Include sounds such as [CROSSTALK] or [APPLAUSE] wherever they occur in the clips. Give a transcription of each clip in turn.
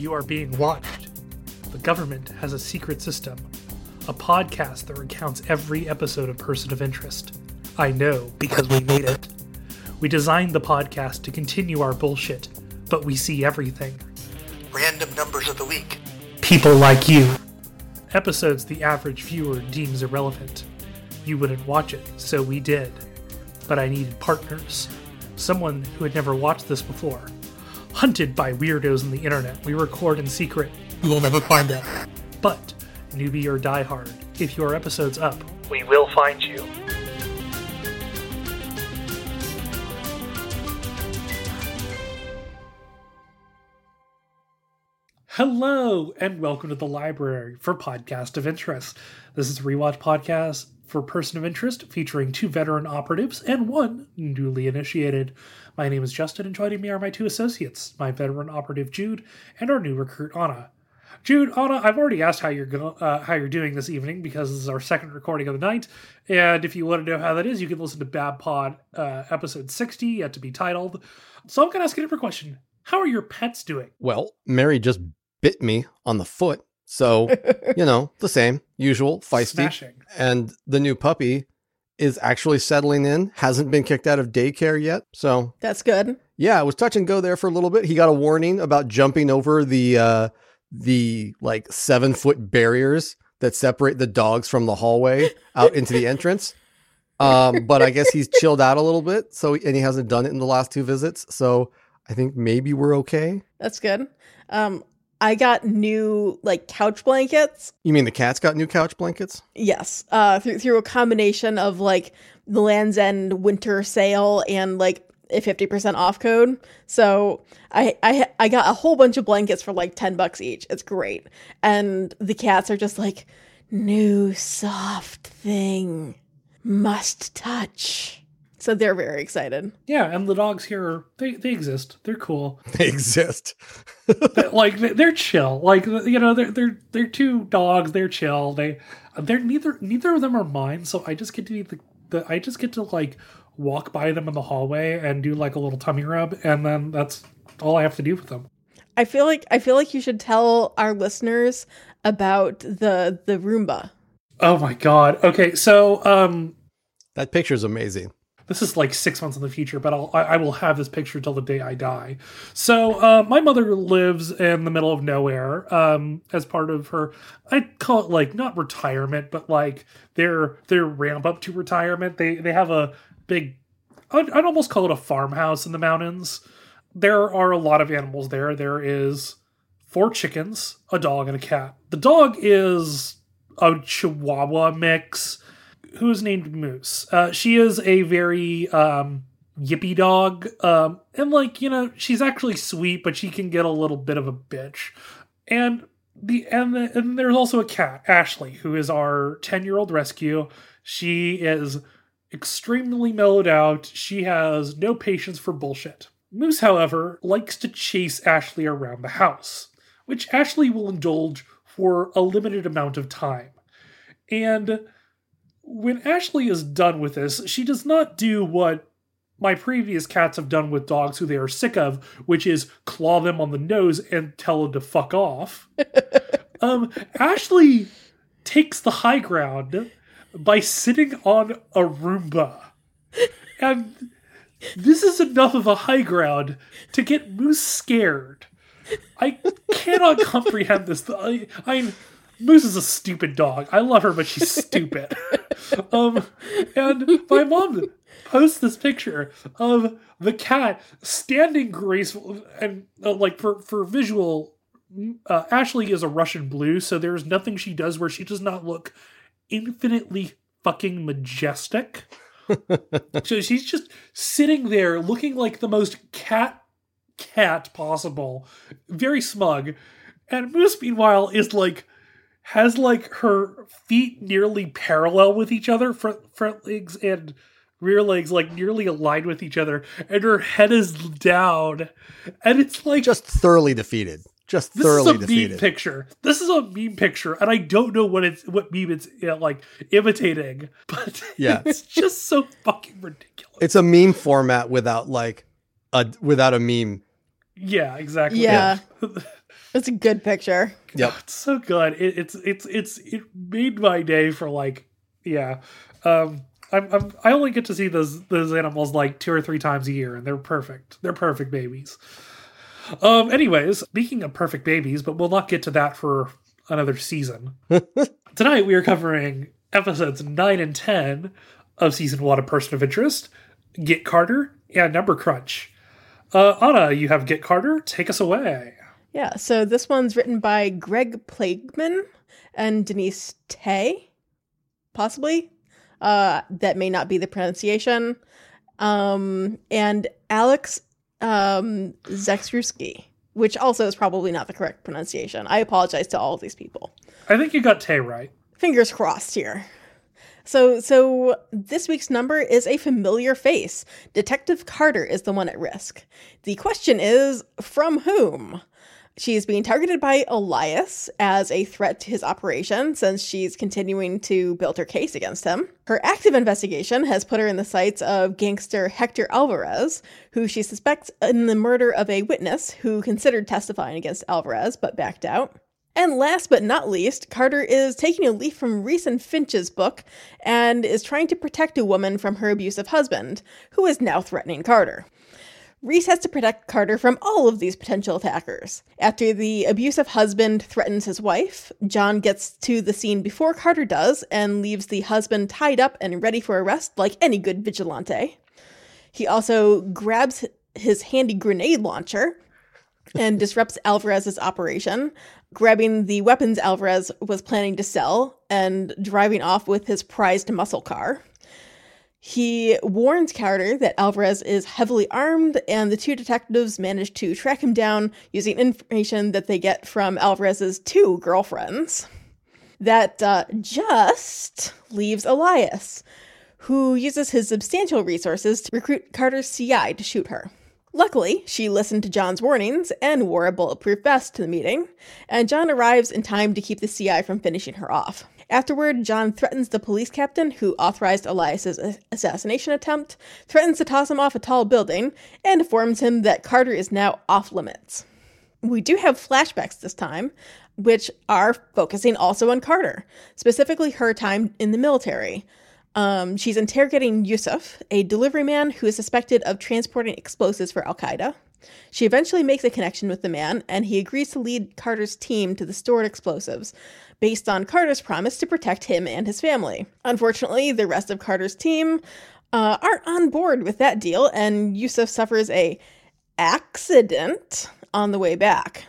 You are being watched. The government has a secret system. A podcast that recounts every episode of Person of Interest. I know because we made it. We designed the podcast to continue our bullshit, but we see everything. Random numbers of the week. People like you. Episodes the average viewer deems irrelevant. You wouldn't watch it, so we did. But I needed partners. Someone who had never watched this before. Hunted by weirdos on the internet, we record in secret. You will never find them. But, newbie or diehard, if your episode's up, we will find you. Hello, and welcome to the library for Podcast of Interest. This is a rewatch podcast for Person of Interest featuring two veteran operatives and one newly initiated. My name is Justen, and joining me are my two associates, my veteran operative Jude and our new recruit Ana. Jude, Ana, I've already asked how you're go- uh, how you're doing this evening because this is our second recording of the night, and if you want to know how that is, you can listen to Bab Pod uh, episode sixty, yet to be titled. So I'm going to ask a different question: How are your pets doing? Well, Mary just bit me on the foot. So, [LAUGHS] you know, the same, usual, feisty. Smashing. And the new puppy is actually settling in, hasn't been kicked out of daycare yet. So, That's good. yeah, it was touch and go there for a little bit. He got a warning about jumping over the uh the like 7-foot barriers that separate the dogs from the hallway out into the entrance. Um, but I guess he's chilled out a little bit. So, and he hasn't done it in the last two visits. So, I think maybe we're okay. That's good. Um, I got new like couch blankets. You mean the cat's got new couch blankets? Yes. Uh, through through a combination of like the Land's End winter sale and like a fifty percent off code. So I I I got a whole bunch of blankets for like ten bucks each. It's great. And the cats are just like new soft thing must touch. So they're very excited. Yeah, and the dogs here they they exist. They're cool. [LAUGHS] They exist. [LAUGHS] Like they- they're chill. Like you know, they're they're they're two dogs. They're chill. They they're neither neither of them are mine. So I just get to be the, the I just get to like walk by them in the hallway and do like a little tummy rub, and then that's all I have to do with them. I feel like I feel like you should tell our listeners about the the Roomba. Oh my god. Okay, so um, That picture's amazing. This is like six months in the future, but I'll, I, I will have this picture till the day I die. So, uh, my mother lives in the middle of nowhere. Um, as part of her, I call it like not retirement, but like their their ramp up to retirement. They they have a big, I'd, I'd almost call it a farmhouse in the mountains. There are a lot of animals there. There is four chickens, a dog, and a cat. The dog is a Chihuahua mix who's named Moose. Uh, she is a very um, yippy dog, um, and like you know, she's actually sweet, but she can get a little bit of a bitch. And the and the, and there's also a cat, Ashley, who is our ten year old rescue. She is extremely mellowed out. She has no patience for bullshit. Moose, however, likes to chase Ashley around the house, which Ashley will indulge for a limited amount of time. And when Ashley is done with this, she does not do what my previous cats have done with dogs who they are sick of, which is claw them on the nose and tell them to fuck off. [LAUGHS] um, Ashley takes the high ground by sitting on a Roomba. And this is enough of a high ground to get Moose scared. I cannot [LAUGHS] comprehend this. I, I Moose is a stupid dog. I love her, but she's [LAUGHS] stupid. um, and my mom posts this picture of the cat standing graceful and uh, like for for visual. Uh, Ashley is a Russian blue, so there's nothing she does where she does not look infinitely fucking majestic. [LAUGHS] so she's just sitting there looking like the most cat cat possible, very smug. And Moose, meanwhile, is like has like her feet nearly parallel with each other, front front legs and rear legs like nearly aligned with each other, and her head is down, and it's like Just thoroughly defeated. Just this thoroughly is a defeated. meme picture. This is a meme picture, and I don't know what it's what meme it's you know, like imitating, [LAUGHS] but Yeah. it's just so fucking ridiculous. It's a meme format without like a without a meme Yeah, exactly. Yeah. [LAUGHS] It's a good picture. Yep. It's so good. It, it's it's it's it made my day for like yeah. Um I'm, I'm I only get to see those those animals like two or three times a year and they're perfect. They're perfect babies. Um anyways, speaking of perfect babies, but we'll not get to that for another season. [LAUGHS] Tonight we are covering episodes 9 and 10 of season 1 of Person of Interest, Get Carter, and Number Crunch. Uh Ana, you have Get Carter. Take us away. Yeah, so this one's written by Greg Plageman and Denise Thé, possibly. Uh, that may not be the pronunciation. Um, and Alex um, Zekruski, which also is probably not the correct pronunciation. I apologize to all of these people. I think you got Tay right. Fingers crossed here. So, so this week's number is a familiar face. Detective Carter is the one at risk. The question is, from whom? She's being targeted by Elias as a threat to his operation since she's continuing to build her case against him. Her active investigation has put her in the sights of gangster Hector Alvarez, who she suspects in the murder of a witness who considered testifying against Alvarez but backed out. And last but not least, Carter is taking a leaf from Reese and Finch's book and is trying to protect a woman from her abusive husband, who is now threatening Carter. Reese has to protect Carter from all of these potential attackers. After the abusive husband threatens his wife, John gets to the scene before Carter does and leaves the husband tied up and ready for arrest like any good vigilante. He also grabs his handy grenade launcher and disrupts Alvarez's operation, grabbing the weapons Alvarez was planning to sell and driving off with his prized muscle car. He warns Carter that Alvarez is heavily armed, and the two detectives manage to track him down using information that they get from Alvarez's two girlfriends. That uh, just leaves Elias, who uses his substantial resources to recruit Carter's CI to shoot her. Luckily, she listened to John's warnings and wore a bulletproof vest to the meeting, and John arrives in time to keep the CI from finishing her off. Afterward, John threatens the police captain who authorized Elias's assassination attempt, threatens to toss him off a tall building, and informs him that Carter is now off limits. We do have flashbacks this time, which are focusing also on Carter, specifically her time in the military. Um, she's interrogating Yusuf, a delivery man who is suspected of transporting explosives for Al Qaeda. She eventually makes a connection with the man, and he agrees to lead Carter's team to the stored explosives, based on Carter's promise to protect him and his family. Unfortunately, the rest of Carter's team uh, aren't on board with that deal, and Yusuf suffers a accident on the way back.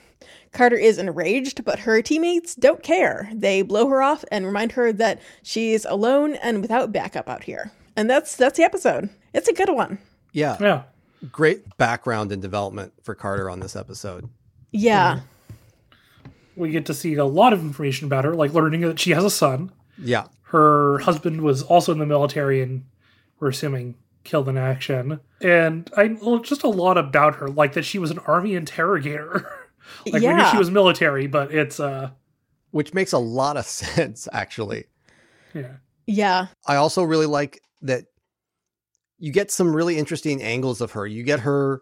Carter is enraged, but her teammates don't care. They blow her off and remind her that she's alone and without backup out here. And that's that's the episode. It's a good one. Yeah. Yeah. Great background and development for Carter on this episode. Yeah. We get to see a lot of information about her, like learning that she has a son. Yeah. Her husband was also in the military and we're assuming killed in action. And I well, just a lot about her, like that she was an army interrogator. [LAUGHS] like we knew she was military, but it's uh Which makes a lot of [LAUGHS] sense, actually. yeah. Yeah. I also really like that you get some really interesting angles of her. You get her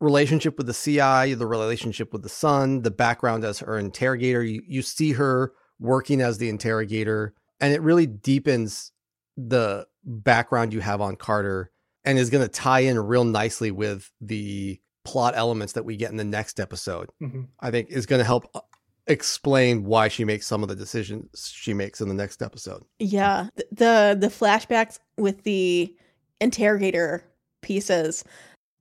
relationship with the CI, the relationship with the son, the background as her interrogator. You, you see her working as the interrogator, and it really deepens the background you have on Carter and is going to tie in real nicely with the plot elements that we get in the next episode. hmm I think is going to help uh, explain why she makes some of the decisions she makes in the next episode. Yeah. The the flashbacks with the interrogator pieces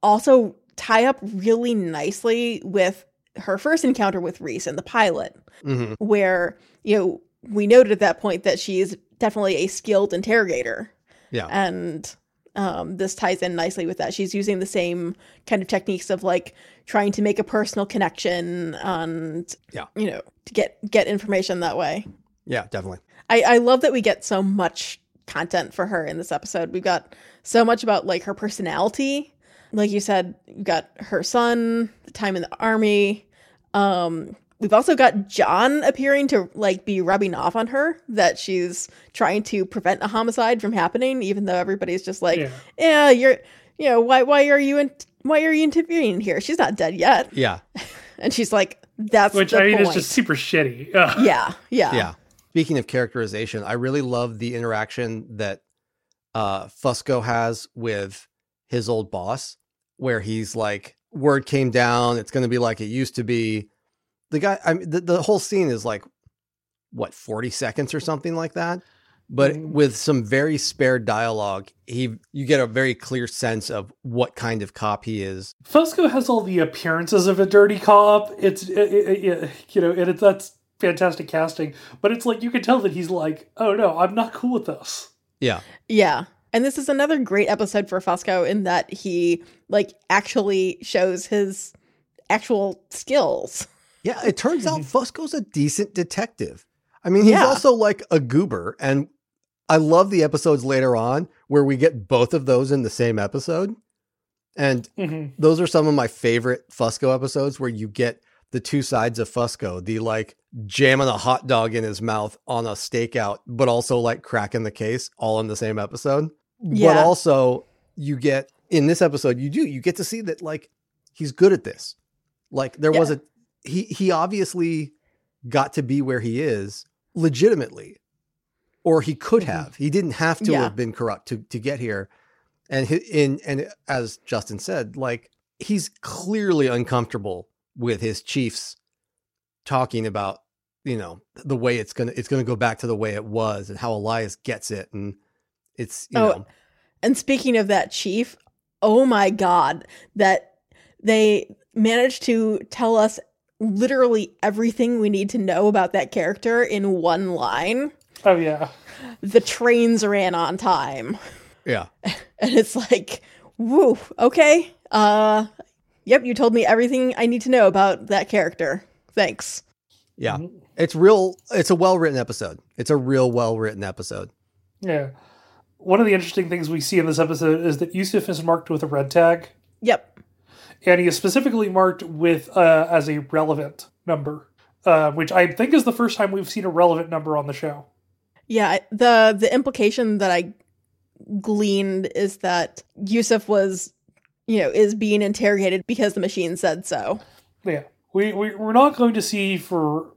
also tie up really nicely with her first encounter with Reese in the pilot, hmm where, you know, we noted at that point that she is definitely a skilled interrogator. Yeah. And um, this ties in nicely with that. She's using the same kind of techniques of like trying to make a personal connection and, Yeah. you know, to get get information that way. Yeah, definitely. I, I love that we get so much content for her in this episode. We've got so much about like her personality. Like you said, you got her son, the time in the army. Um, we've also got John appearing to like be rubbing off on her that she's trying to prevent a homicide from happening, even though everybody's just like, Yeah. yeah, you're you know, why why are you in, why are you interviewing here? She's not dead yet. Yeah. [LAUGHS] And she's like, that's Which the I mean point. is just super shitty. [LAUGHS] Ugh. yeah, yeah, Yeah. Speaking of characterization, I really love the interaction that uh Fusco has with his old boss, where he's like, word came down, it's gonna be like it used to be. The guy I mean the, the whole scene is like what, 40 seconds or something like that. But Mm. with some very spare dialogue, he you get a very clear sense of what kind of cop he is. Fusco has all the appearances of a dirty cop. It's it, it, it- you know, and it, that's fantastic casting. But it's like you can tell that he's like, oh no, I'm not cool with this. Yeah. yeah. And this is another great episode for Fusco in that he like actually shows his actual skills. Yeah, it turns out Fusco's a decent detective. I mean, he's Yeah. also like a goober. And I love the episodes later on where we get both of those in the same episode. And hmm those are some of my favorite Fusco episodes where you get the two sides of Fusco, the like jamming a hot dog in his mouth on a stakeout, but also like cracking the case all in the same episode. But also you get in this episode, you do, you get to see that like he's good at this. Like there was Yeah. a he he obviously got to be where he is legitimately. Or he could Mhm. have. He didn't have to Yeah. have been corrupt to to get here. And hi- in and as Justen said, like he's clearly uncomfortable with his chiefs talking about, you know, the way it's gonna it's gonna go back to the way it was and how Elias gets it and it's you Oh, know And speaking of that chief, oh my god, that they managed to tell us literally everything we need to know about that character in one line. Oh yeah. The trains ran on time. yeah. [LAUGHS] And it's like, woo, okay. Uh yep, you told me everything I need to know about that character. Thanks. Yeah. Mhm. It's real it's a well written episode. It's a real well written episode. Yeah. One of the interesting things we see in this episode is that Yusuf is marked with a red tag, Yep. and he is specifically marked with uh, as a relevant number, uh, which I think is the first time we've seen a relevant number on the show. Yeah, the the implication that I gleaned is that Yusuf was, you know, is being interrogated because the machine said so. Yeah, we, we we're not going to see for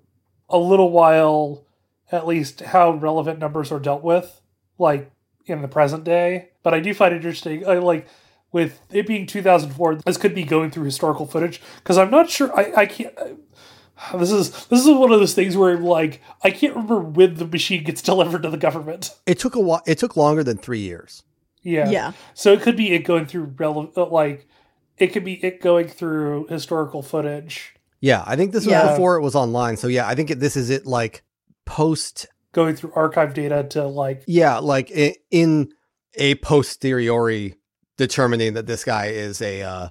a little while, at least, how relevant numbers are dealt with, like in the present day. But I do find it interesting, I like with it being 2004, this could be going through historical footage because I'm not sure. I I can't. Uh, this is this is one of those things where I'm like I can't remember when the machine gets [LAUGHS] delivered to the government. It took a while it took longer than three years. Yeah. Yeah. So it could be it going through relevant, uh, like it could be it going through historical footage, Yeah, I think this was Yeah. before it was online. So yeah, I think it, this is it like post going through archive data to like yeah, like i- in a posteriori determining that this guy is a uh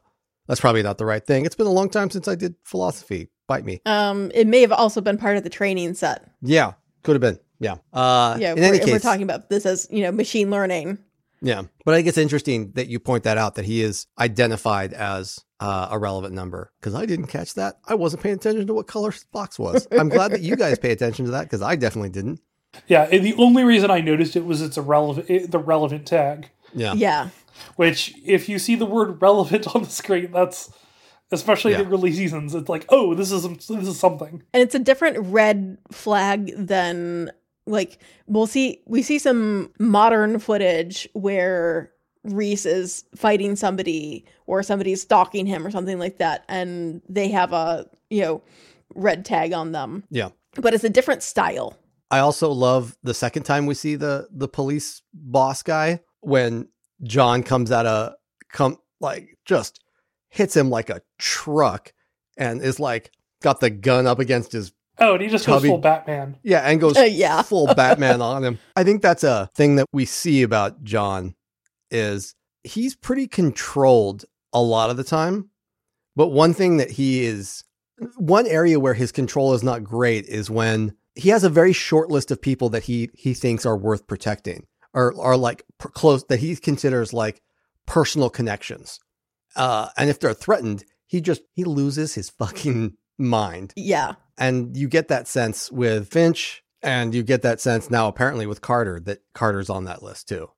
that's probably not the right thing. It's been a long time since I did philosophy. Bite me. Um, it may have also been part of the training set. Yeah, could have been. Yeah. Uh Yeah, in we're, any case, we're talking about this as you know machine learning. Yeah, but I think it's interesting that you point that out that he is identified as uh, a relevant number because I didn't catch that. I wasn't paying attention to what color his box was. I'm glad that you guys pay attention to that because I definitely didn't. Yeah, and the only reason I noticed it was it's a relevant it, the relevant tag. Yeah, Yeah, Which, if you see the word relevant on the screen, that's especially Yeah. the early seasons. It's like, oh, this is this is something. and it's a different red flag than like we'll see. We see some modern footage where Reese is fighting somebody or somebody's stalking him or something like that, and they have a you know red tag on them. yeah. But it's a different style. I also love the second time we see the the police boss guy when John comes out a come like just hits him like a truck and is like got the gun up against his Oh, and he just goes Chubby- full Batman. Yeah, and goes Uh, yeah. [LAUGHS] full Batman on him. I think that's a thing that we see about John is he's pretty controlled a lot of the time. But one thing that he is one area where his control is not great is when he has a very short list of people that he he thinks are worth protecting or are like per- close that he considers like personal connections. Uh and if they're threatened, he just he loses his fucking mind. Yeah, And you get that sense with Finch, and you get that sense now apparently with Carter that Carter's on that list too.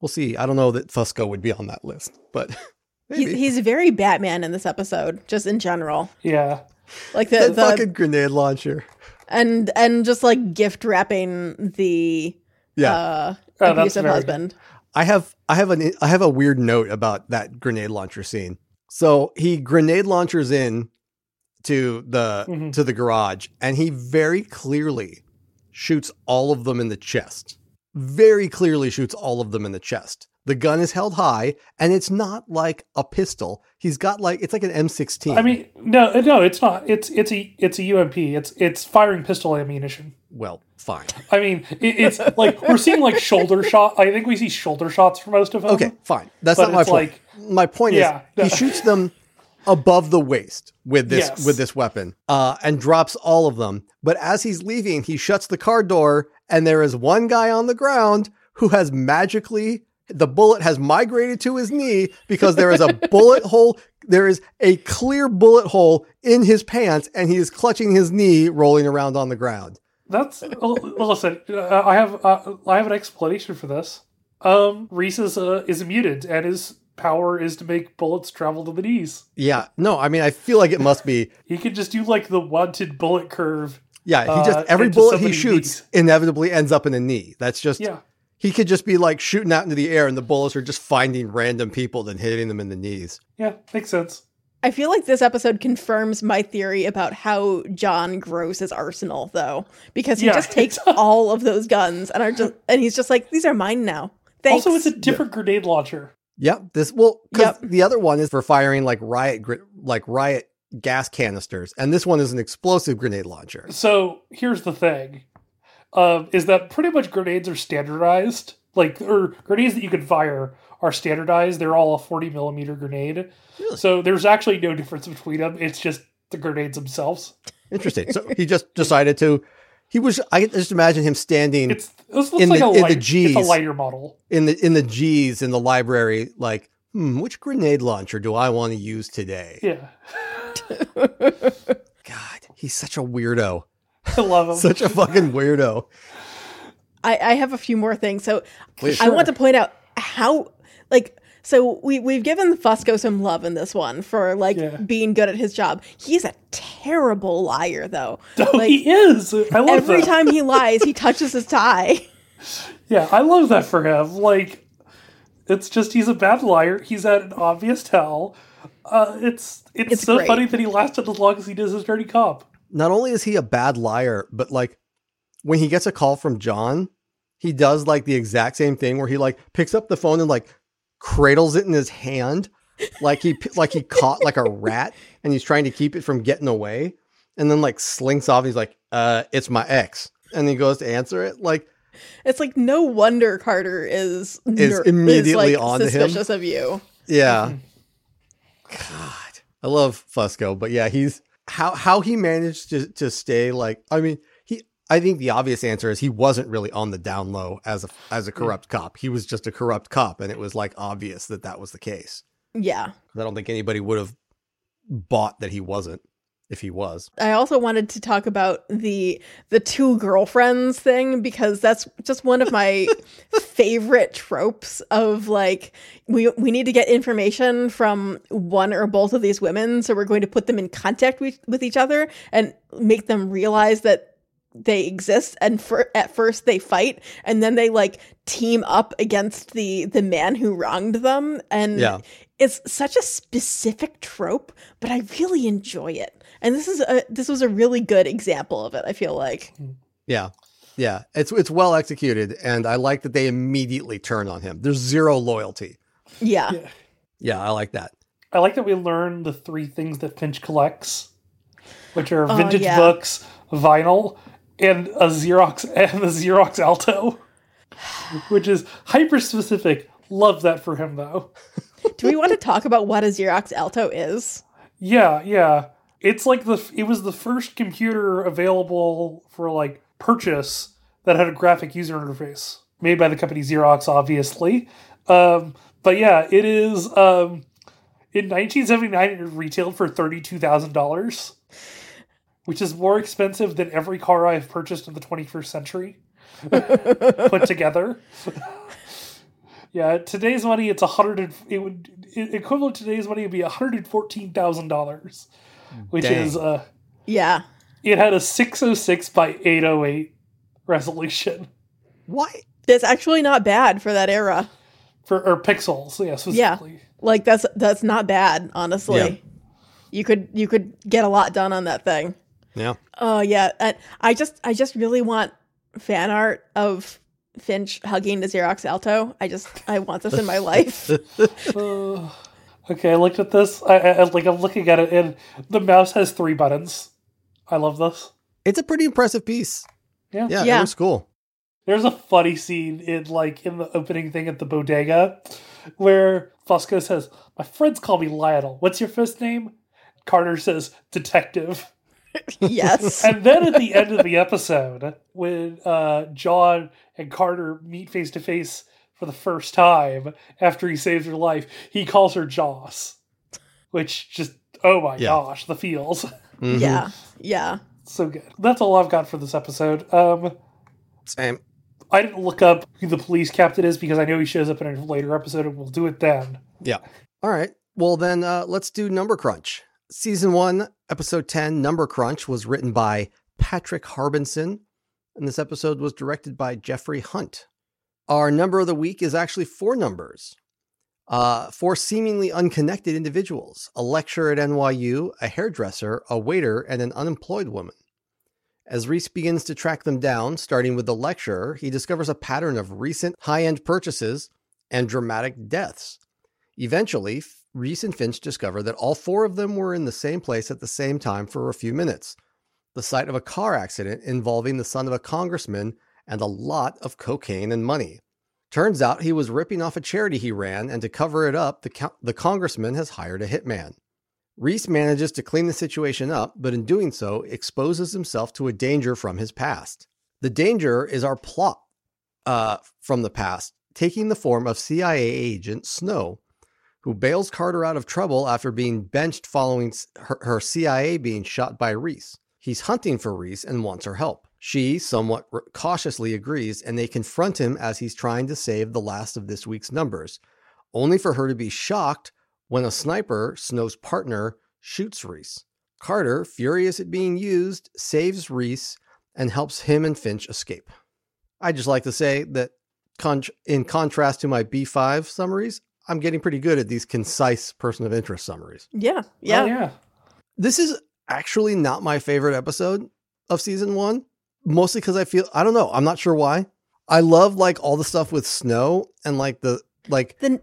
We'll see. I don't know that Fusco would be on that list, but [LAUGHS] maybe. He's, he's very Batman in this episode, just in general. Yeah. Like the, that the fucking grenade launcher. And and just like gift wrapping the Yeah. uh, Oh, abusive very husband. I have I have an I have a weird note about that grenade launcher scene. So he grenade launchers in to the Mhm. to the garage and he very clearly shoots all of them in the chest. Very clearly shoots all of them in the chest. The gun is held high and it's not like a pistol. He's got like it's like an M16. I mean, no, no, it's not. It's it's a it's a UMP. It's it's firing pistol ammunition. well, fine. I mean, it, it's like we're seeing like shoulder shot. I think we see shoulder shots for most of them. Okay, fine. That's not my point. like- my point Yeah. is he shoots them above the waist with this Yes. with this weapon uh, and drops all of them. But as he's leaving, he shuts the car door, and there is one guy on the ground who has magically the bullet has migrated to his knee because there is a bullet [LAUGHS] hole. There is a clear bullet hole in his pants, and he is clutching his knee, rolling around on the ground. That's listen. Uh, I have uh, I have an explanation for this. Um, Reese is uh, is muted, and his power is to make bullets travel to the knees. Yeah, no, I mean, I feel like it must be He can just do like the wanted bullet curve. Yeah, he uh, just every into bullet he shoots knees. inevitably ends up in a knee. That's just Yeah, he could just be like shooting out into the air and the bullets are just finding random people and hitting them in the knees. yeah, makes sense. I feel like this episode confirms my theory about how John grows his arsenal, though, because he Yeah. just takes [LAUGHS] all of those guns and are just and he's just like, these are mine now. Thanks. Also, it's a different grenade launcher. Yep. This well, because Yep. the other one is for firing like riot like riot gas canisters, and this one is an explosive grenade launcher. So here's the thing: um, is that pretty much grenades are standardized, like or grenades that you can fire are standardized. They're all a 40 millimeter grenade. Really? So there's actually no difference between them. It's just the grenades themselves. Interesting. So he just decided to. He was. I just imagine him standing It's this looks In like the- a in the light, it's Gs. a lighter model. in the in the G's in the library, like, hmm, which grenade launcher do I want to use today? Yeah, [LAUGHS] God, he's such a weirdo. [LAUGHS] I love them. Such a fucking weirdo. I, I have a few more things. So Please. I want to point out how like so we we've given Fusco some love in this one for like Yeah. being good at his job. He's a terrible liar though. [LAUGHS] Oh, like he is. I love every that. time he [LAUGHS] lies, he touches his tie. Yeah, I love that for him. Like, it's just he's a bad liar. He's at an obvious tell. Uh, it's, it's It's so great. funny that he lasted as long as he does his dirty cop. Not only is he a bad liar, but like when he gets a call from John, he does like the exact same thing where he like picks up the phone and like cradles it in his hand, like he [LAUGHS] like he caught like a rat and he's trying to keep it from getting away, and then like slinks off. He's like, "Uh, it's my ex," and he goes to answer it. Like, It's like no wonder Carter is ner- immediately like, onto him. suspicious of you. yeah, God, I love Fusco, but yeah, he's how how he managed to to stay like. I mean, he. I think the obvious answer is he wasn't really on the down low as a as a hmm. corrupt cop. He was just a corrupt cop, and it was like obvious that that was the case. Yeah. I don't think anybody would have bought that he wasn't if he was. I also wanted to talk about the the two girlfriends thing because that's just one of my [LAUGHS] favorite tropes of like we we need to get information from one or both of these women so we're going to put them in contact with, with each other and make them realize that they exist and for at first they fight and then they like team up against the the man who wronged them and Yeah. it's such a specific trope but i really enjoy it and this is a this was a really good example of it i feel like Yeah. Yeah. It's it's well executed and I like that they immediately turn on him. There's zero loyalty. yeah Yeah. Yeah, I like that. I like that we learn the three things that Finch collects, which are Oh, vintage yeah. books, vinyl, and a Xerox [LAUGHS] and the Xerox Alto, which is hyper specific. Love that for him though. do we want to talk about what a xerox alto is Yeah, yeah. It's like the it was the first computer available for like purchase that had a graphic user interface made by the company Xerox, obviously. Um, but yeah, it is. Um, in 1979, it retailed for thirty-two thousand dollars, which is more expensive than every car I've purchased in the 21st century [LAUGHS] put together. Yeah, today's money, it's a hundred. and- It would equivalent to today's money would be one hundred fourteen thousand dollars, which Dang. is uh, Yeah. it had a six hundred six by eight hundred eight resolution Why? That's actually not bad for that era. for or pixels. Yeah, specifically. Like that's that's not bad, honestly. Yeah. You could you could get a lot done on that thing. Yeah. Oh yeah, and I just I just really want fan art of Finch hugging the Xerox Alto. I just I want this in my [LAUGHS] life. Uh, [SIGHS] okay, I looked at this. I, I I- like I'm looking at it, and the mouse has three buttons. I love this. It's a pretty impressive piece. Yeah. Yeah, Yeah. it was cool. There's a funny scene in like in the opening thing at the bodega where Fusco says, "My friends call me Lionel. What's your first name?" Carter says, "Detective." Yes. And then at the end of the episode, when uh, John and Carter meet face to face for the first time after he saves her life, he calls her Joss, which just oh my Yeah. gosh, the feels Mhm. Yeah. Yeah. so good. That's all I've got for this episode. Um, Same. I didn't look up who the police captain is because I know he shows up in a later episode, and we'll do it then. Yeah. All right. Well, then uh, let's do Number Crunch. Season one, episode 10, Number Crunch, was written by Patrick Harbinson, and this episode was directed by Jeffrey Hunt. Our number of the week is actually four numbers. Uh, four seemingly unconnected individuals a lecturer at NYU, a hairdresser, a waiter, and an unemployed woman. As Reese begins to track them down, starting with the lecturer, he discovers a pattern of recent high end purchases and dramatic deaths. Eventually, Reese and Finch discover that all four of them were in the same place at the same time for a few minutes the site of a car accident involving the son of a congressman and a lot of cocaine and money. Turns out he was ripping off a charity he ran, and to cover it up, the, co- the congressman has hired a hitman. Reese manages to clean the situation up, but in doing so, exposes himself to a danger from his past. The danger is our plot uh, from the past, taking the form of CIA agent Snow, who bails Carter out of trouble after being benched following her, her CIA being shot by Reese. He's hunting for Reese and wants her help. She somewhat cautiously agrees, and they confront him as he's trying to save the last of this week's numbers, only for her to be shocked when a sniper, Snow's partner, shoots Reese. Carter, furious at being used, saves Reese and helps him and Finch escape. I'd just like to say that, in contrast to my B5 summaries, I'm getting pretty good at these concise person of interest summaries. Yeah. Yeah. Oh, yeah. This is actually not my favorite episode of season one, mostly because I feel, I don't know, I'm not sure why. I love like all the stuff with Snow and like the, like, The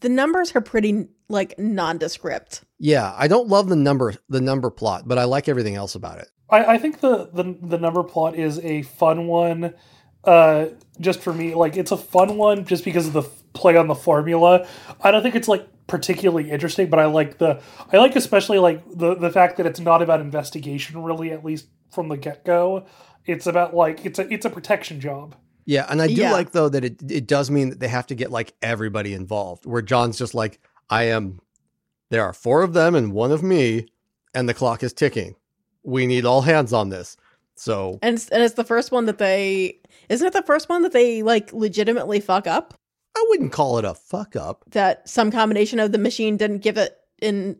the numbers are pretty like nondescript. yeah, I don't love the number, the number plot, but I like everything else about it. I, I think the, the the number plot is a fun one. Uh, just for me, like it's a fun one just because of the f- play on the formula. I don't think it's like particularly interesting, but I like the I like especially like the the fact that it's not about investigation really, at least from the get go. It's about like it's a it's a protection job. Yeah, and I do Yeah. like though that it it does mean that they have to get like everybody involved. Where John's just like, I am. There are four of them and one of me, and the clock is ticking. We need all hands on this. So And and it's the first one that they isn't it the first one that they like legitimately fuck up? I wouldn't call it a fuck up. That some combination of the machine didn't give it in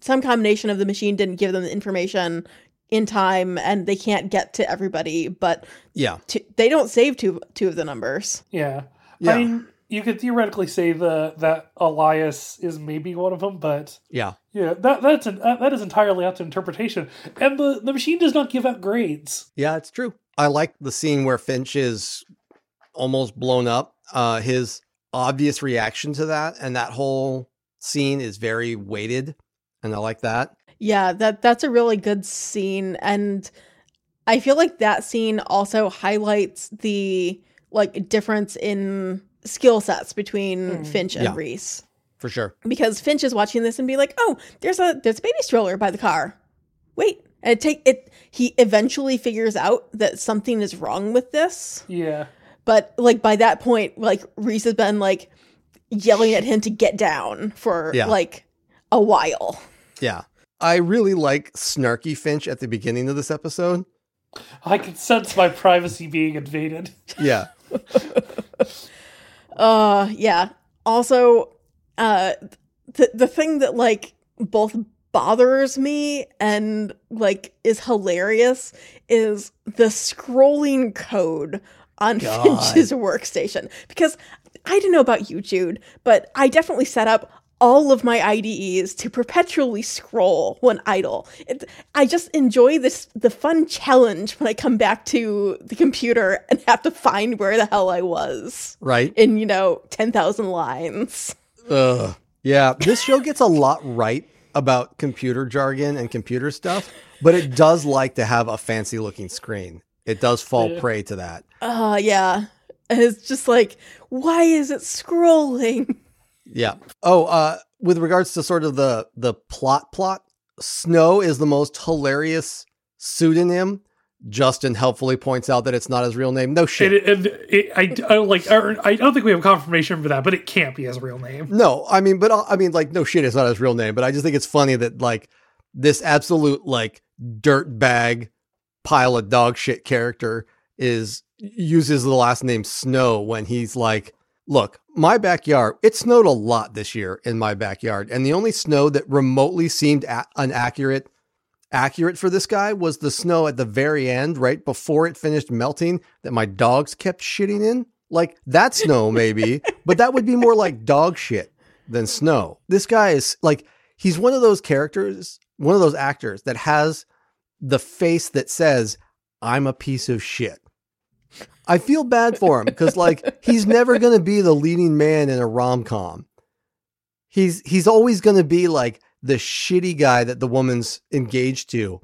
some combination of the machine didn't give them the information in time and they can't get to everybody, but Yeah, t- they don't save two two of the numbers. Yeah. Yeah. I mean, you could theoretically say the that Elias is maybe one of them, but yeah, yeah, that that's an, uh, that is entirely up to interpretation. And the the machine does not give out grades. yeah. It's true. I like the scene where Finch is almost blown up. Uh, his obvious reaction to that, and that whole scene is very weighted, and I like that. Yeah, that that's a really good scene and I feel like that scene also highlights the like difference in skill sets between Mm. Finch and Yeah. Reese. For sure. Because Finch is watching this and be like, "Oh, there's a there's a baby stroller by the car. Wait." And it take it he eventually figures out that something is wrong with this. Yeah. But like by that point, like Reese has been like yelling at him to get down for Yeah. like a while. Yeah. I really like snarky Finch at the beginning of this episode. I can sense my privacy being invaded. Yeah. [LAUGHS] Uh, yeah. Also, uh, the the thing that like both bothers me and like is hilarious is the scrolling code on [LAUGHS] God. Finch's workstation because I don't know about you, Jude, but I definitely set up all of my IDEs to perpetually scroll when idle. It, I just enjoy this the fun challenge when I come back to the computer and have to find where the hell I was Right? in you know ten thousand lines. Ugh. Yeah, this show gets a lot right about computer jargon and computer stuff, but it does like to have a fancy looking screen. It does fall Yeah. prey to that. Uh yeah. And it's just like, why is it scrolling? [LAUGHS] Yeah. Oh, uh, with regards to sort of the the plot plot, Snow is the most hilarious pseudonym. Justen helpfully points out that it's not his real name. No shit. It, it, it, I, I like. I don't think we have confirmation for that, but it can't be his real name. No, I mean, but I mean, like, no shit, it's not his real name. But I just think it's funny that like this absolute like dirt bag pile of dog shit character is uses the last name Snow when he's like, look, my backyard, it snowed a lot this year in my backyard, and the only snow that remotely seemed a- inaccurate accurate for this guy was the snow at the very end, right before it finished melting, that my dogs kept shitting in. Like that snow, maybe, but that would be more like dog shit than snow. This guy is like, he's one of those characters, one of those actors that has the face that says, I'm a piece of shit. I feel bad for him because, like, he's never going to be the leading man in a rom com. He's he's always going to be like the shitty guy that the woman's engaged to,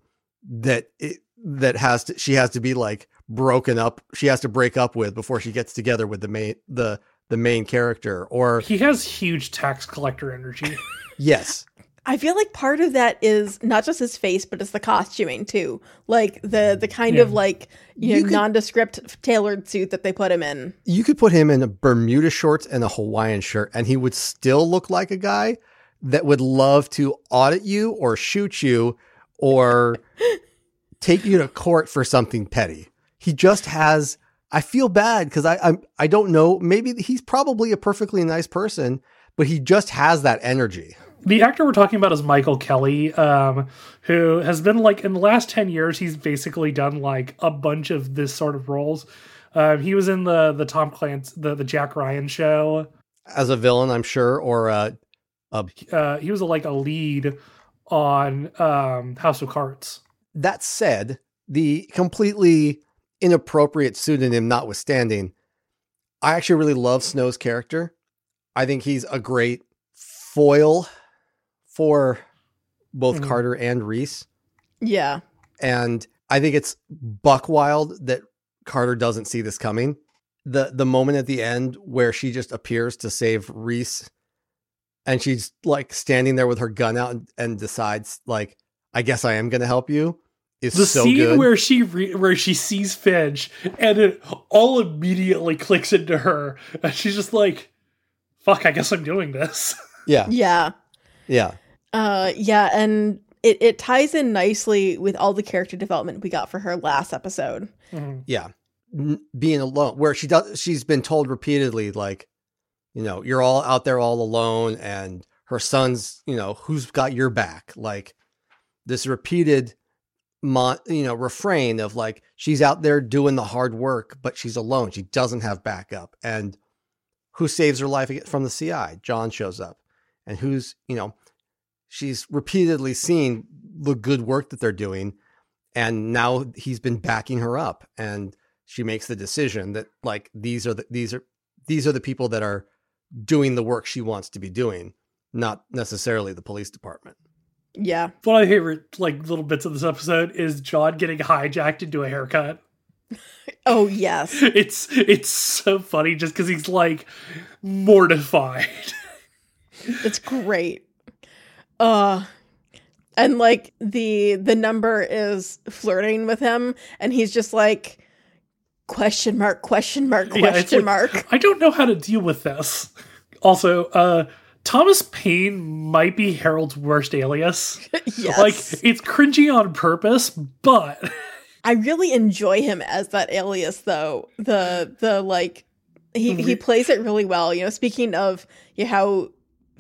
that it, that has to she has to be like broken up. She has to break up with before she gets together with the main the the main character. Or He has huge tax collector energy. [LAUGHS] yes, I feel like part of that is not just his face, but it's the costuming too. Like the the kind of like you, You know could- nondescript tailored suit that they put him in. you could put him in a Bermuda shorts and a Hawaiian shirt, and he would still look like a guy that would love to audit you or shoot you or [LAUGHS] take you to court for something petty. He just has. I feel bad because I I'm, I don't know. Maybe he's probably a perfectly nice person, but he just has that energy. The actor we're talking about is Michael Kelly, um, who has been like in the last ten years, he's basically done like a bunch of this sort of roles. Um, he was in the the Tom Clancy the the Jack Ryan show. As a villain, I'm sure, or uh, Uh, he was a, like a lead on um, House of Cards. That said, the completely inappropriate pseudonym notwithstanding, I actually really love Snow's character. I think he's a great foil for both Mhm. Carter and Reese. Yeah. And I think it's buck wild that Carter doesn't see this coming. The the moment at the end where she just appears to save Reese and she's like standing there with her gun out and, and decides like I guess I am going to help you is The so scene good. where she re- where she sees Finch and it all immediately clicks into her, and she's just like, "Fuck, I guess I'm doing this." [LAUGHS] yeah. Yeah. Yeah. Uh yeah, and it, it ties in nicely with all the character development we got for her last episode. Mhm. Yeah. N- being alone where she does she's been told repeatedly like you know, you're all out there all alone and her son's, you know, who's got your back? Like this repeated mon- you know, refrain of like she's out there doing the hard work but she's alone. She doesn't have backup. And who saves her life from the CI? John shows up. And who's, you know, she's repeatedly seen the good work that they're doing and now he's been backing her up and she makes the decision that like these are the these are these are the people that are doing the work she wants to be doing not necessarily the police department Yeah. One of my favorite like little bits of this episode is John getting hijacked into a haircut. [LAUGHS] Oh yes. [LAUGHS] It's it's so funny just because he's like mortified. [LAUGHS] It's great. Uh and like the the number is flirting with him and he's just like question mark question mark Yeah, question like, mark. I don't know how to deal with this. Also, uh Thomas Paine might be Harold's worst alias. [LAUGHS] yes. Like it's cringy on purpose, but [LAUGHS] I really enjoy him as that alias though. The the like he he plays it really well. You know, speaking of you know, how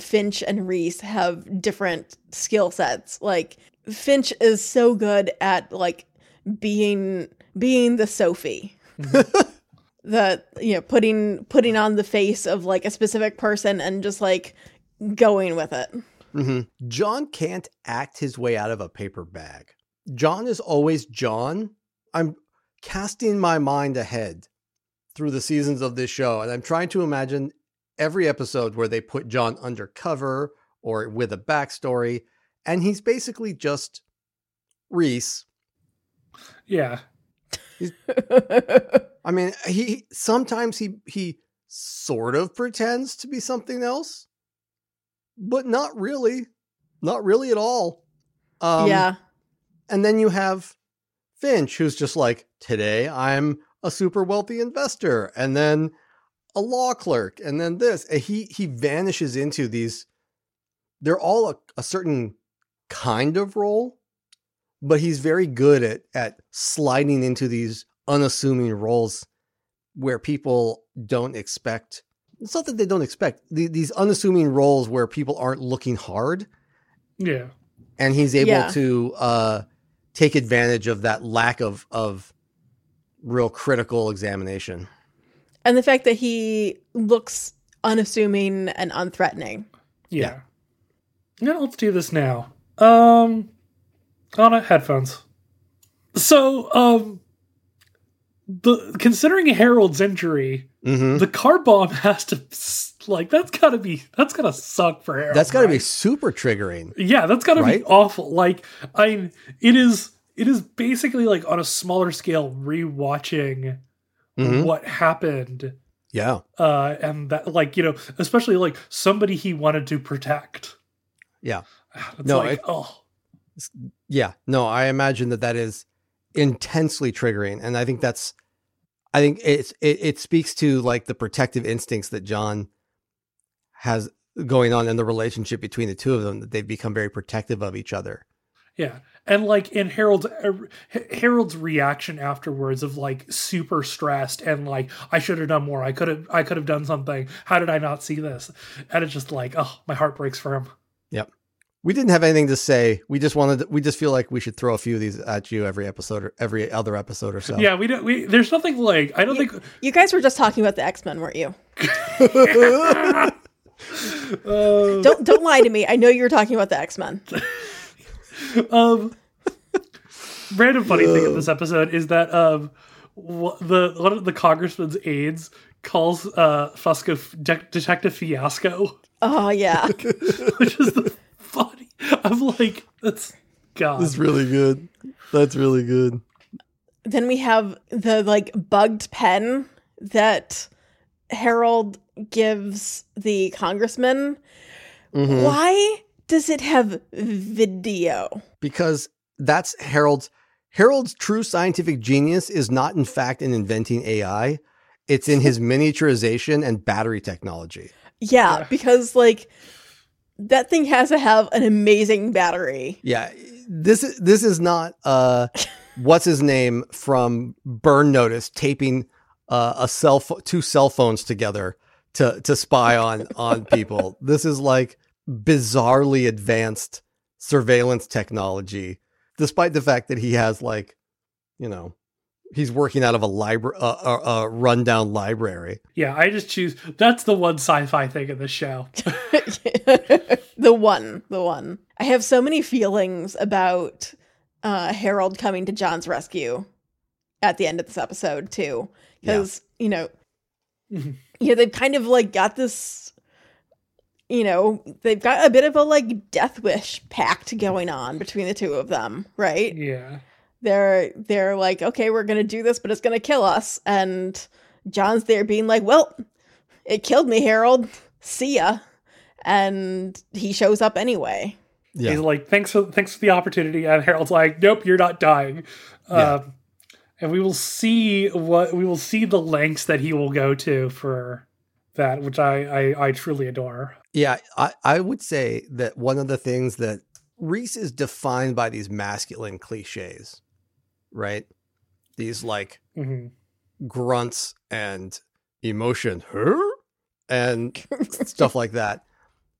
Finch and Reese have different skill sets. Like Finch is so good at like being being the Sophie. [LAUGHS] that you know putting putting on the face of like a specific person and just like going with it. hmm John can't act his way out of a paper bag. John is always John. I'm casting my mind ahead through the seasons of this show, and I'm trying to imagine every episode where they put John undercover or with a backstory, and he's basically just Reese. Yeah. I mean, he sometimes he he sort of pretends to be something else, but not really, not really at all. Um, yeah. And then you have Finch, who's just like, today I'm a super wealthy investor, and then a law clerk, and then this. And he he vanishes into these. They're all a, a certain kind of role, but he's very good at at sliding into these unassuming roles where people don't expect. It's not that they don't expect the, these unassuming roles where people aren't looking hard Yeah. and he's able Yeah. to uh, take advantage of that lack of of real critical examination. And the fact that he looks unassuming and unthreatening. Yeah. Yeah, let's do this now. Um Ana, headphones. So, um the considering Harold's injury, hmm the car bomb [LAUGHS] has to like that's gotta be that's gotta suck for Harold. That's got to be super triggering. Yeah, that's gotta Right? be awful. Like I mean, it is it is basically like on a smaller scale rewatching Mhm. what happened Yeah, uh and that like you know especially like somebody he wanted to protect Yeah. it's No, like oh yeah. No, I imagine that that is intensely triggering, and I think that's, I think it's it, it speaks to like the protective instincts that John has going on in the relationship between the two of them. That they've become very protective of each other. yeah and like in harold's uh, harold's reaction afterwards of like super stressed and like i should have done more i could have i could have done something how did i not see this and it's just like oh my heart breaks for him Yep. We didn't have anything to say. We just wanted. To, we just feel like we should throw a few of these at you every episode or every other episode or so. yeah we don't we there's nothing like i don't think You guys were just talking about the X Men, weren't you? [LAUGHS] [LAUGHS] uh, Don't don't lie to me. I know you were talking about the X Men. [LAUGHS] um random funny thing in this episode is that um wh- the one of the congressman's aides calls uh fusco De- detective fiasco Oh yeah. [LAUGHS] which is the funny i'm like that's god That's really good. That's really good. then we have the like bugged pen that Harold gives the congressman. Mhm. Why does it have video? Because that's Harold's Harold's true scientific genius is not in fact in inventing AI. It's in his miniaturization and battery technology. Yeah, Yeah. because like that thing has to have an amazing battery. Yeah, this is this is not uh [LAUGHS] what's his name from Burn Notice taping uh, a cell pho- two cell phones together to to spy on on [LAUGHS] people. This is like bizarrely advanced surveillance technology, despite the fact that he has like, you know, he's working out of a library, a, a, a rundown library. yeah i just choose that's the one sci-fi thing in the show [LAUGHS] [LAUGHS] the one, the one. I have so many feelings about uh Harold coming to John's rescue at the end of this episode too. Because, you know, [LAUGHS] yeah, they've kind of like got this you know, they've got a bit of a like death wish pact going on between the two of them, right? yeah They're they're like, okay, we're gonna do this, but it's gonna kill us. And John's there being like, Well, it killed me, Harold. See ya. And he shows up anyway. Yeah, He's like, thanks for thanks for the opportunity, and Harold's like, nope, you're not dying. Yeah. Um, and we will see what we will see the lengths that he will go to for that, which I I, I truly adore. Yeah, I, I would say that one of the things that Reese is defined by these masculine cliches, right? These like hmm grunts and emotion, her, [LAUGHS] and [LAUGHS] stuff like that.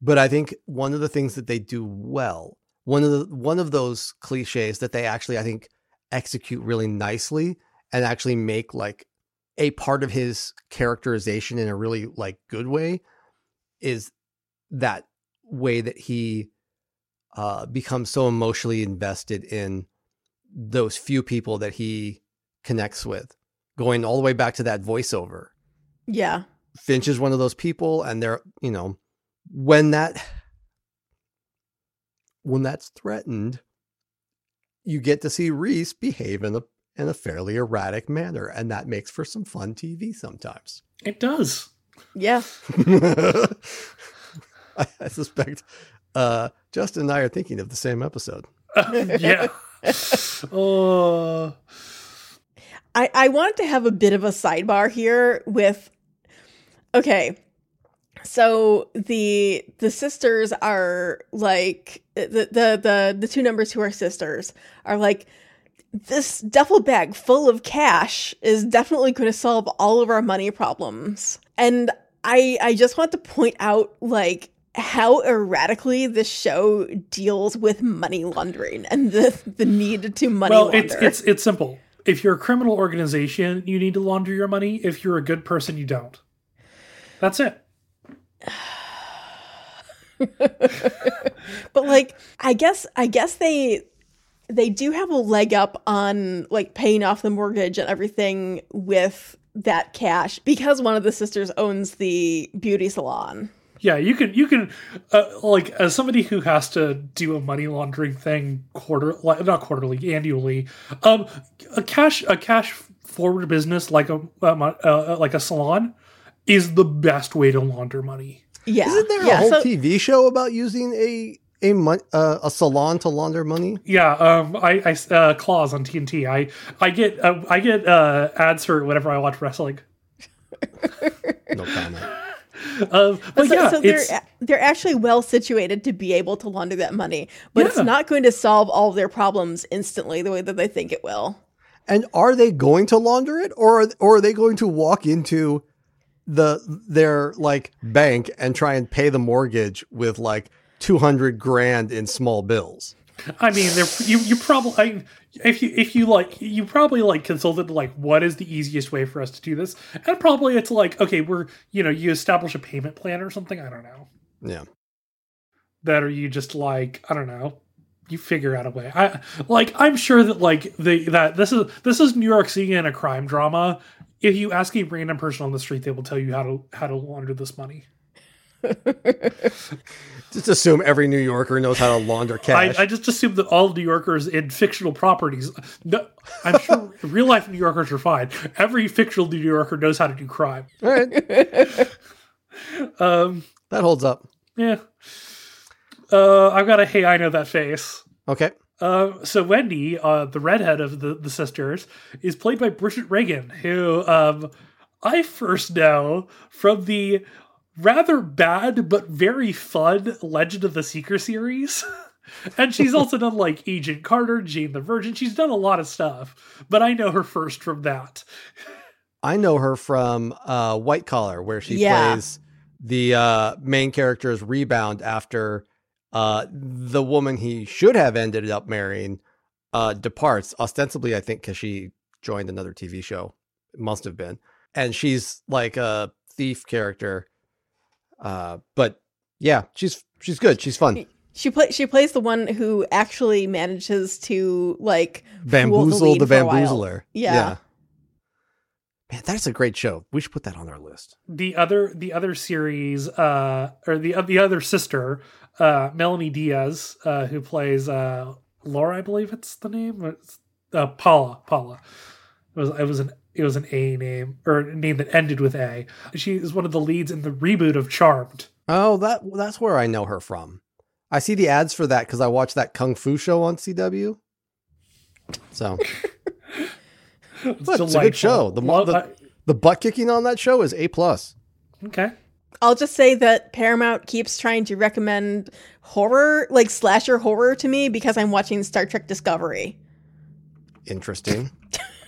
But I think one of the things that they do well, one of the one of those cliches that they actually I think execute really nicely and actually make like a part of his characterization in a really like good way is that way that he uh becomes so emotionally invested in those few people that he connects with going all the way back to that voiceover Yeah. Finch is one of those people, and they're you know when that when that's threatened, you get to see Reese behave in a in a fairly erratic manner, and that makes for some fun TV sometimes. It does. Yeah. [LAUGHS] I, [LAUGHS] I suspect uh, Justen and I are thinking of the same episode. [LAUGHS] yeah. Oh. I, I wanted to have a bit of a sidebar here with okay so the the sisters are like the the the, the two numbers who are sisters are like this duffel bag full of cash is definitely going to solve all of our money problems and i i just want to point out like how erratically this show deals with money laundering and the the need to money well, launder. it's it's it's simple. If you're a criminal organization, you need to launder your money. If you're a good person, you don't. That's it. [LAUGHS] but like i guess i guess they they do have a leg up on like paying off the mortgage and everything with that cash because one of the sisters owns the beauty salon Yeah, you can you can uh, like as somebody who has to do a money laundering thing quarter like not quarterly annually. Um, a cash a cash forward business like a uh, uh, like a salon is the best way to launder money. yeah Isn't there yeah, a whole so- TV show about using a a mon- uh, a salon to launder money? Yeah, um, I, I uh, claws on TNT. I I get uh, I get uh, ads for it whenever I watch wrestling. [LAUGHS] No comment. Um, but so, yeah, so they're they're actually well situated to be able to launder that money, but it's not going to solve all of their problems instantly the way that they think it will. And are they going to launder it, or are, or are they going to walk into the their like bank and try and pay the mortgage with like two hundred grand in small bills? I mean, they're, you you probably I, if you if you like you probably like consulted like what is the easiest way for us to do this, and probably it's like okay, we're you know you establish a payment plan or something. I don't know Yeah. that, or you just like I don't know. You figure out a way. I like. I'm sure that like the that this is this is New York City in a crime drama. If you ask a random person on the street, they will tell you how to how to launder this money. [LAUGHS] Just assume every New Yorker knows how to launder cash. I, I just assume that all New Yorkers in fictional properties. No, I'm sure [LAUGHS] real life New Yorkers are fine. Every fictional New Yorker knows how to do crime. All right, Um, that holds up. yeah. Uh, I've got a hey, I know that face. Okay. Uh, so Wendy, uh, the redhead of the, the sisters, is played by Bridget Regan, who um, I first know from the rather bad but very fun Legend of the Seeker series. [LAUGHS] and she's also done like Agent Carter, Jane the Virgin. She's done a lot of stuff, but I know her first from that. I know her from uh, White Collar, where she Yeah. plays the uh, main character's rebound after uh, the woman he should have ended up marrying uh, departs. Ostensibly, I think because she joined another TV show. It must have been, and she's like a thief character. Uh, but yeah, she's she's good. She's fun. She play she plays the one who actually manages to like Bamboozle the, lead for a while. bamboozler. Yeah. Man, that's a great show. We should put that on our list. the other the other series uh or the the other sister uh Melonie Diaz uh who plays uh laura i believe it's the name It's, uh paula paula it was it was an it was an a name or a name that ended with a she is one of the leads in the reboot of charmed Oh, that that's where I know her from. I see the ads for that because I watch that kung fu show on CW. So [LAUGHS] it's Look, it's a good show. The mo- Lo- the- I- the butt kicking on that show is a plus. okay I'll just say that Paramount keeps trying to recommend horror, like slasher horror to me because I'm watching Star Trek Discovery. Interesting.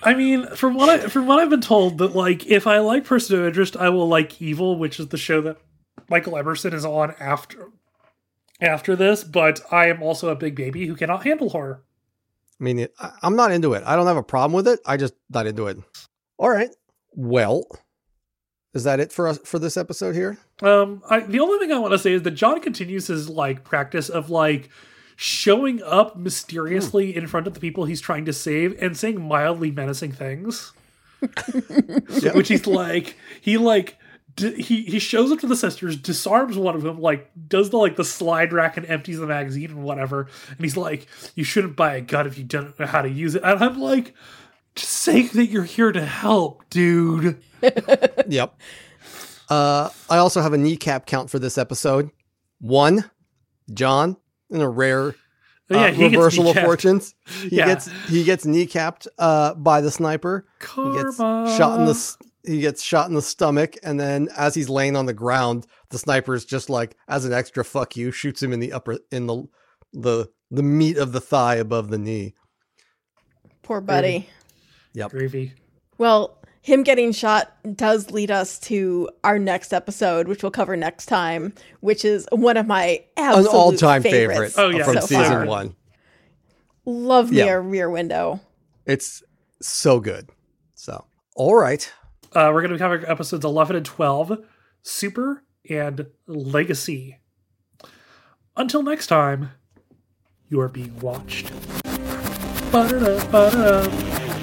I mean, from what I from what I've been told, that like if I like Person of Interest, I will like Evil, which is the show that Michael Emerson is on after after this. But I am also a big baby who cannot handle horror. I mean, I'm not into it. I don't have a problem with it. I just not into it. All right. Well, is that it for us for this episode here? Um, I, the only thing I want to say is that John continues his like practice of like showing up mysteriously in front of the people he's trying to save and saying mildly menacing things. [LAUGHS] Yeah. Which he's like, he like. D- he he shows up to the sisters, disarms one of them, like does the like the slide rack and empties the magazine and whatever, and he's like, "You shouldn't buy a gun if you don't know how to use it." And I'm like, "Just say that you're here to help, dude." [LAUGHS] Yep. Uh, I also have a kneecap count for this episode. One, John, in a rare uh, Yeah, he reversal of fortunes. He Yeah. gets he gets kneecapped uh, by the sniper. He gets Karma. shot in the he gets shot in the stomach, and then as he's laying on the ground, the sniper is just like as an extra fuck you, shoots him in the upper in the the the meat of the thigh above the knee. Poor buddy. Yep. Gravy. Well, him getting shot does lead us to our next episode, which we'll cover next time, which is one of my An absolute all-time favorite favorites Oh, yeah, from so season far. one. Love me Yeah. a rear window. It's so good. So, all right. Uh, we're going to be covering episodes 11 and 12, Super and Legacy. Until next time, you are being watched. Ba-da-da, ba-da-da.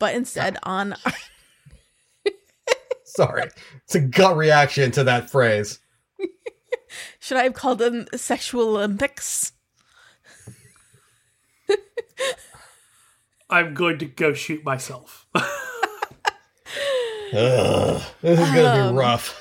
But instead, [LAUGHS] on [LAUGHS] Sorry. It's a gut reaction to that phrase. [LAUGHS] should I have called them sexual Olympics? I'm going to go shoot myself. Ugh, this is going to be um, rough.